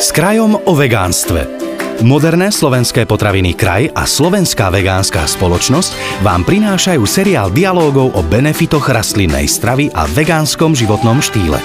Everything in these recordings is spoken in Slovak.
S krajom o vegánstve. Moderné slovenské potraviny Kraj a Slovenská vegánska spoločnosť vám prinášajú seriál dialógov o benefitoch rastlinnej stravy a vegánskom životnom štýle.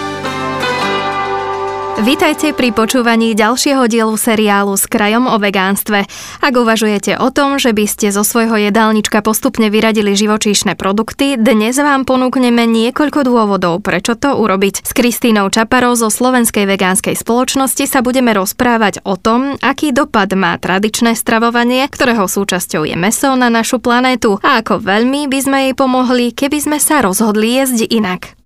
Vítajte pri počúvaní ďalšieho dielu seriálu s krajom o vegánstve. Ak uvažujete o tom, že by ste zo svojho jedálnička postupne vyradili živočíšne produkty, dnes vám ponúkneme niekoľko dôvodov, prečo to urobiť. S Kristínou Čaparou zo Slovenskej vegánskej spoločnosti sa budeme rozprávať o tom, aký dopad má tradičné stravovanie, ktorého súčasťou je meso na našu planétu a ako veľmi by sme jej pomohli, keby sme sa rozhodli jesť inak.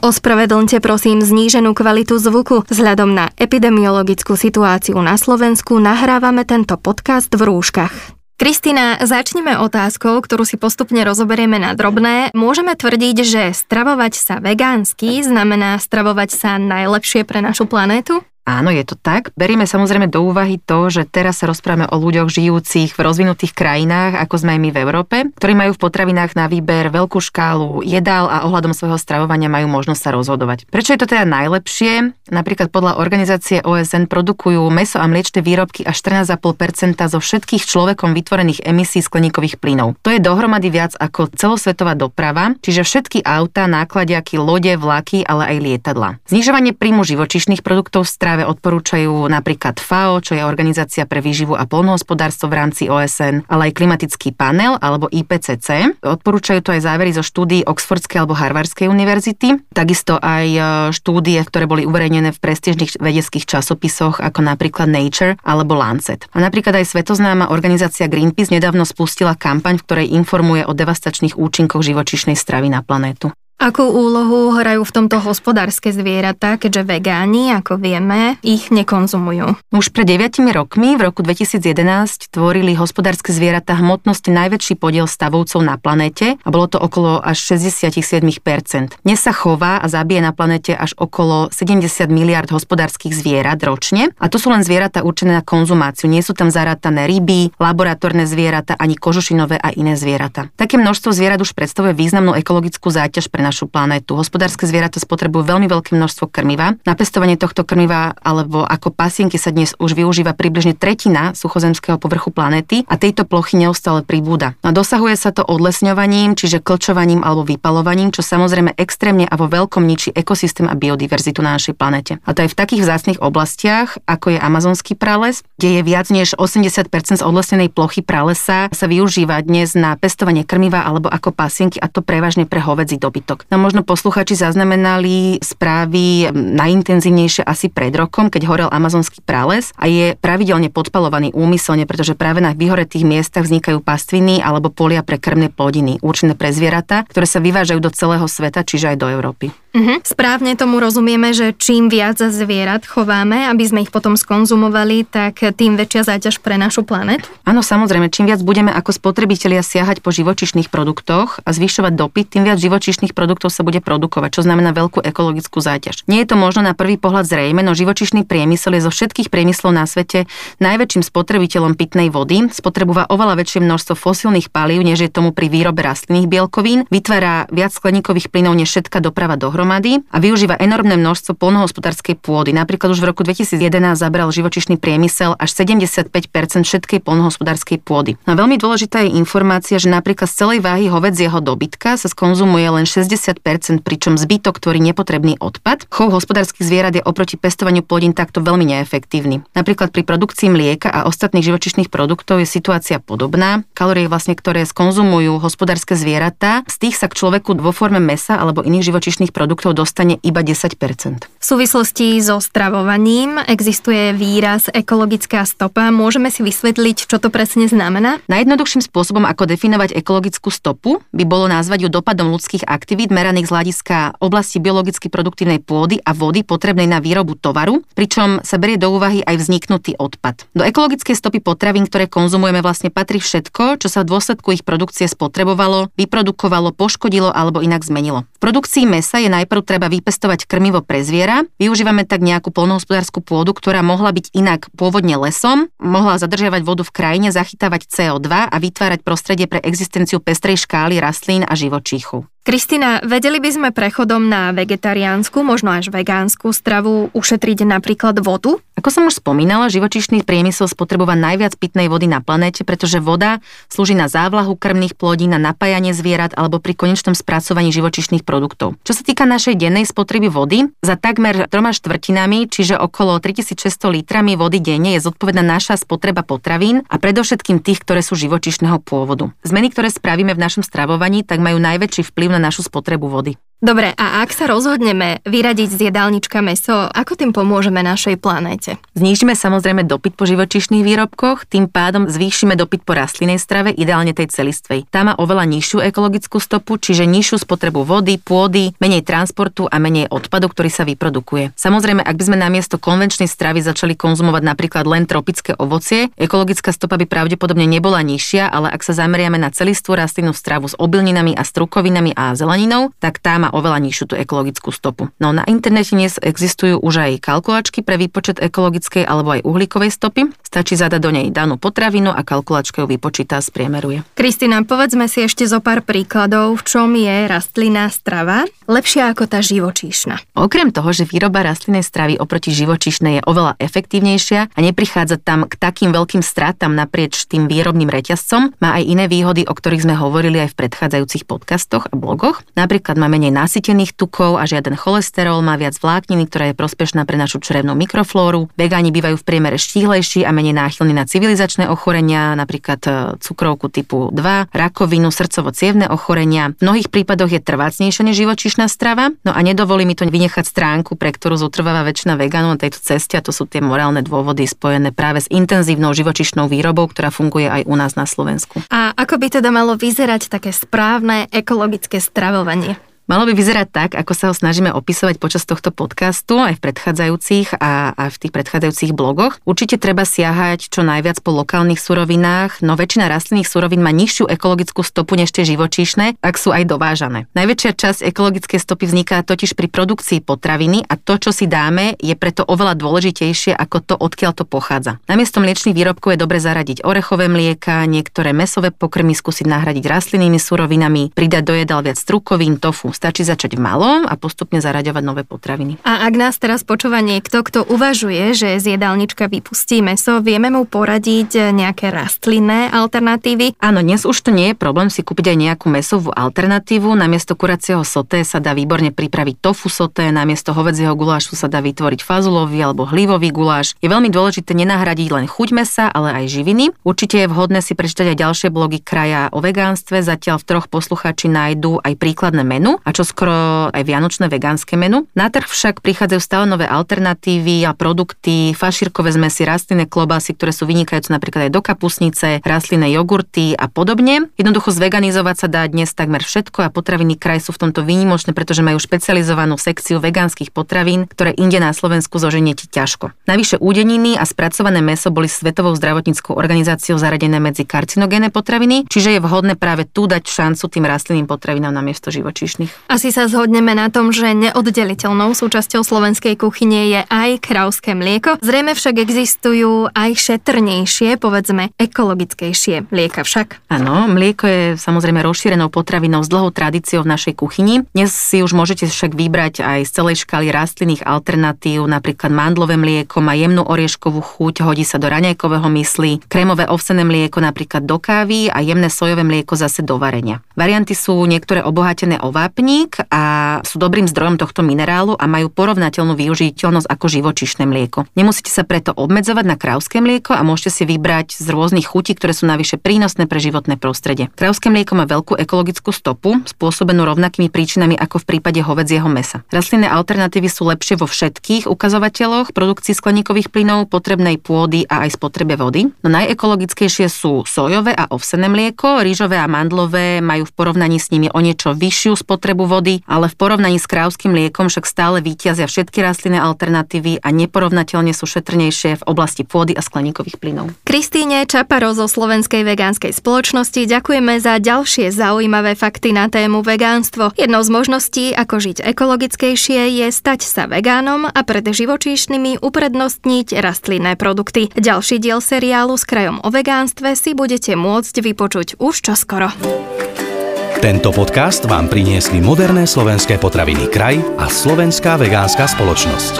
Ospravedlňte prosím zníženú kvalitu zvuku. Vzhľadom na epidemiologickú situáciu na Slovensku nahrávame tento podcast v rúškach. Kristina, začneme otázkou, ktorú si postupne rozoberieme na drobné. Môžeme tvrdiť, že stravovať sa vegánsky znamená stravovať sa najlepšie pre našu planétu? Áno, je to tak. Berieme samozrejme do úvahy to, že teraz sa rozprávame o ľuďoch žijúcich v rozvinutých krajinách, ako sme aj my v Európe, ktorí majú v potravinách na výber veľkú škálu jedál a ohľadom svojho stravovania majú možnosť sa rozhodovať. Prečo je to teda najlepšie? Napríklad podľa organizácie OSN produkujú meso a mliečne výrobky až 14,5% zo všetkých človekom vytvorených emisí skleníkových plynov. To je dohromady viac ako celosvetová doprava, čiže všetky auta, nákladiaky, lode, vlaky, ale aj lietadla. Znižovanie príjmu živočišných produktov v práve odporúčajú napríklad FAO, čo je Organizácia pre výživu a polnohospodárstvo v rámci OSN, ale aj klimatický panel alebo IPCC. Odporúčajú to aj závery zo štúdií Oxfordskej alebo Harvardskej univerzity, takisto aj e, štúdie, ktoré boli uverejnené v prestížnych vedeckých časopisoch ako napríklad Nature alebo Lancet. A napríklad aj svetoznáma organizácia Greenpeace nedávno spustila kampaň, v ktorej informuje o devastačných účinkoch živočišnej stravy na planétu. Akú úlohu hrajú v tomto hospodárske zvieratá, keďže vegáni, ako vieme, ich nekonzumujú? Už pred 9 rokmi, v roku 2011, tvorili hospodárske zvieratá hmotnosti najväčší podiel stavovcov na planéte a bolo to okolo až 67%. Dnes sa chová a zabije na planéte až okolo 70 miliard hospodárskych zvierat ročne a to sú len zvieratá určené na konzumáciu. Nie sú tam zarátané ryby, laboratórne zvieratá ani kožušinové a iné zvieratá. Také množstvo zvierat už predstavuje významnú ekologickú záťaž pre našu planétu. Hospodárske zvieratá spotrebujú veľmi veľké množstvo krmiva. Na pestovanie tohto krmiva alebo ako pasienky sa dnes už využíva približne tretina suchozemského povrchu planéty a tejto plochy neustále pribúda. No a dosahuje sa to odlesňovaním, čiže klčovaním alebo vypalovaním, čo samozrejme extrémne a vo veľkom ničí ekosystém a biodiverzitu na našej planete. A to aj v takých vzácnych oblastiach, ako je amazonský prales, kde je viac než 80% z odlesnenej plochy pralesa sa využíva dnes na pestovanie krmiva alebo ako pasienky a to prevažne pre hovedzí dobytok rok. No možno posluchači zaznamenali správy najintenzívnejšie asi pred rokom, keď horel amazonský prales a je pravidelne podpalovaný úmyselne, pretože práve na vyhoretých miestach vznikajú pastviny alebo polia pre krmné plodiny, určené pre zvieratá, ktoré sa vyvážajú do celého sveta, čiže aj do Európy. Uh-huh. Správne tomu rozumieme, že čím viac zvierat chováme, aby sme ich potom skonzumovali, tak tým väčšia záťaž pre našu planetu? Áno, samozrejme, čím viac budeme ako spotrebitelia siahať po živočišných produktoch a zvyšovať dopyt, tým viac živočišných produktov sa bude produkovať, čo znamená veľkú ekologickú záťaž. Nie je to možno na prvý pohľad zrejme, no živočišný priemysel je zo všetkých priemyslov na svete najväčším spotrebiteľom pitnej vody, spotrebúva oveľa väčšie množstvo fosílnych palív, než je tomu pri výrobe rastlinných bielkovín, vytvára viac skleníkových plynov než všetká doprava dohromady dohromady a využíva enormné množstvo polnohospodárskej pôdy. Napríklad už v roku 2011 zabral živočišný priemysel až 75% všetkej polnohospodárskej pôdy. A veľmi dôležitá je informácia, že napríklad z celej váhy hovedzieho dobytka sa skonzumuje len 60% pričom zbytok tvorí nepotrebný odpad. Chov hospodárskych zvierat je oproti pestovaniu plodín takto veľmi neefektívny. Napríklad pri produkcii mlieka a ostatných živočišných produktov je situácia podobná. Kalórie vlastne, ktoré skonzumujú hospodárske zvieratá, z tých sa k človeku vo forme mesa alebo iných živočišných produktov produktov dostane iba 10 V súvislosti so stravovaním existuje výraz ekologická stopa. Môžeme si vysvetliť, čo to presne znamená? Najjednoduchším spôsobom, ako definovať ekologickú stopu, by bolo nazvať ju dopadom ľudských aktivít meraných z hľadiska oblasti biologicky produktívnej pôdy a vody potrebnej na výrobu tovaru, pričom sa berie do úvahy aj vzniknutý odpad. Do ekologickej stopy potravín, ktoré konzumujeme, vlastne patrí všetko, čo sa v dôsledku ich produkcie spotrebovalo, vyprodukovalo, poškodilo alebo inak zmenilo. V produkcii mesa je najprv treba vypestovať krmivo pre zviera. Využívame tak nejakú polnohospodárskú pôdu, ktorá mohla byť inak pôvodne lesom, mohla zadržiavať vodu v krajine, zachytávať CO2 a vytvárať prostredie pre existenciu pestrej škály rastlín a živočíchu. Kristina, vedeli by sme prechodom na vegetariánsku, možno až vegánsku stravu ušetriť napríklad vodu? Ako som už spomínala, živočišný priemysel spotrebuje najviac pitnej vody na planéte, pretože voda slúži na závlahu krmných plodín, na napájanie zvierat alebo pri konečnom spracovaní živočišných produktov. Čo sa týka našej dennej spotreby vody, za takmer troma štvrtinami, čiže okolo 3600 litrami vody denne je zodpovedná naša spotreba potravín a predovšetkým tých, ktoré sú živočišného pôvodu. Zmeny, ktoré spravíme v našom stravovaní, tak majú najväčší vplyv na našu spotrebu vody. Dobre, a ak sa rozhodneme vyradiť z jedálnička meso, ako tým pomôžeme našej planéte? Znížime samozrejme dopyt po živočišných výrobkoch, tým pádom zvýšime dopyt po rastlinnej strave, ideálne tej celistvej. Tá má oveľa nižšiu ekologickú stopu, čiže nižšiu spotrebu vody, pôdy, menej transportu a menej odpadu, ktorý sa vyprodukuje. Samozrejme, ak by sme namiesto konvenčnej stravy začali konzumovať napríklad len tropické ovocie, ekologická stopa by pravdepodobne nebola nižšia, ale ak sa zameriame na celistvú rastlinnú stravu s obilninami a strukovinami a zeleninou, tak tá má oveľa nižšiu tú ekologickú stopu. No na internete dnes existujú už aj kalkulačky pre výpočet ekologickej alebo aj uhlíkovej stopy. Stačí zadať do nej danú potravinu a kalkulačka ju vypočíta a spriemeruje. Kristina, povedzme si ešte zo pár príkladov, v čom je rastlinná strava lepšia ako tá živočíšna. Okrem toho, že výroba rastlinnej stravy oproti živočíšnej je oveľa efektívnejšia a neprichádza tam k takým veľkým stratám naprieč tým výrobným reťazcom, má aj iné výhody, o ktorých sme hovorili aj v predchádzajúcich podcastoch a blogoch. Napríklad má menej nasýtených tukov a žiaden cholesterol, má viac vlákniny, ktorá je prospešná pre našu črevnú mikroflóru. Vegáni bývajú v priemere štíhlejší a menej náchylní na civilizačné ochorenia, napríklad e, cukrovku typu 2, rakovinu, srdcovo-cievne ochorenia. V mnohých prípadoch je trvácnejšia než živočíšna strava, no a nedovolí mi to vynechať stránku, pre ktorú zotrváva väčšina vegánov na tejto ceste a to sú tie morálne dôvody spojené práve s intenzívnou živočišnou výrobou, ktorá funguje aj u nás na Slovensku. A ako by teda malo vyzerať také správne ekologické stravovanie? Malo by vyzerať tak, ako sa ho snažíme opisovať počas tohto podcastu, aj v predchádzajúcich a, a v tých predchádzajúcich blogoch. Určite treba siahať čo najviac po lokálnych surovinách, no väčšina rastlinných surovín má nižšiu ekologickú stopu než tie živočíšne, ak sú aj dovážané. Najväčšia časť ekologickej stopy vzniká totiž pri produkcii potraviny a to, čo si dáme, je preto oveľa dôležitejšie ako to, odkiaľ to pochádza. Namiesto mliečných výrobkov je dobre zaradiť orechové mlieka, niektoré mesové pokrmy skúsiť nahradiť rastlinnými surovinami, pridať do jedal viac strukovín, tofu, Stačí začať v malom a postupne zaraďovať nové potraviny. A ak nás teraz počúva niekto, kto uvažuje, že z jedálnička vypustí meso, vieme mu poradiť nejaké rastlinné alternatívy? Áno, dnes už to nie je problém si kúpiť aj nejakú mesovú alternatívu. Namiesto kuracieho soté sa dá výborne pripraviť tofu soté, namiesto hovedzieho gulášu sa dá vytvoriť fazulový alebo hlívový guláš. Je veľmi dôležité nenahradiť len chuť mesa, ale aj živiny. Určite je vhodné si prečítať aj ďalšie blogy kraja o vegánstve. Zatiaľ v troch poslucháči nájdú aj príkladné menu a čo skoro aj vianočné vegánske menu. Na trh však prichádzajú stále nové alternatívy a produkty, fašírkové zmesi, rastlinné klobásy, ktoré sú vynikajúce napríklad aj do kapusnice, rastlinné jogurty a podobne. Jednoducho zveganizovať sa dá dnes takmer všetko a potraviny kraj sú v tomto výnimočné, pretože majú špecializovanú sekciu vegánskych potravín, ktoré inde na Slovensku zoženiete ťažko. Navyše údeniny a spracované meso boli Svetovou zdravotníckou organizáciou zaradené medzi karcinogénne potraviny, čiže je vhodné práve tu dať šancu tým rastlinným potravinám na miesto živočíšnych. Asi sa zhodneme na tom, že neoddeliteľnou súčasťou slovenskej kuchyne je aj krauské mlieko. Zrejme však existujú aj šetrnejšie, povedzme ekologickejšie mlieka však. Áno, mlieko je samozrejme rozšírenou potravinou s dlhou tradíciou v našej kuchyni. Dnes si už môžete však vybrať aj z celej škály rastlinných alternatív, napríklad mandlové mlieko má jemnú orieškovú chuť, hodí sa do raňajkového mysli, krémové ovsené mlieko napríklad do kávy a jemné sojové mlieko zase do varenia. Varianty sú niektoré obohatené o vápni, hliník a sú dobrým zdrojom tohto minerálu a majú porovnateľnú využiteľnosť ako živočišné mlieko. Nemusíte sa preto obmedzovať na krauské mlieko a môžete si vybrať z rôznych chutí, ktoré sú navyše prínosné pre životné prostredie. Krauské mlieko má veľkú ekologickú stopu, spôsobenú rovnakými príčinami ako v prípade hovedzieho mesa. Rastlinné alternatívy sú lepšie vo všetkých ukazovateľoch produkcii skleníkových plynov, potrebnej pôdy a aj spotrebe vody. No najekologickejšie sú sojové a ovsené mlieko, rýžové a mandlové majú v porovnaní s nimi o niečo vyššiu spotrebu spotrebu vody, ale v porovnaní s krávským mliekom však stále víťazia všetky rastlinné alternatívy a neporovnateľne sú šetrnejšie v oblasti pôdy a skleníkových plynov. Kristíne Čaparo zo Slovenskej vegánskej spoločnosti ďakujeme za ďalšie zaujímavé fakty na tému vegánstvo. Jednou z možností, ako žiť ekologickejšie, je stať sa vegánom a pred živočíšnymi uprednostniť rastlinné produkty. Ďalší diel seriálu s krajom o vegánstve si budete môcť vypočuť už čoskoro. Tento podcast vám priniesli moderné slovenské potraviny Kraj a Slovenská vegánska spoločnosť.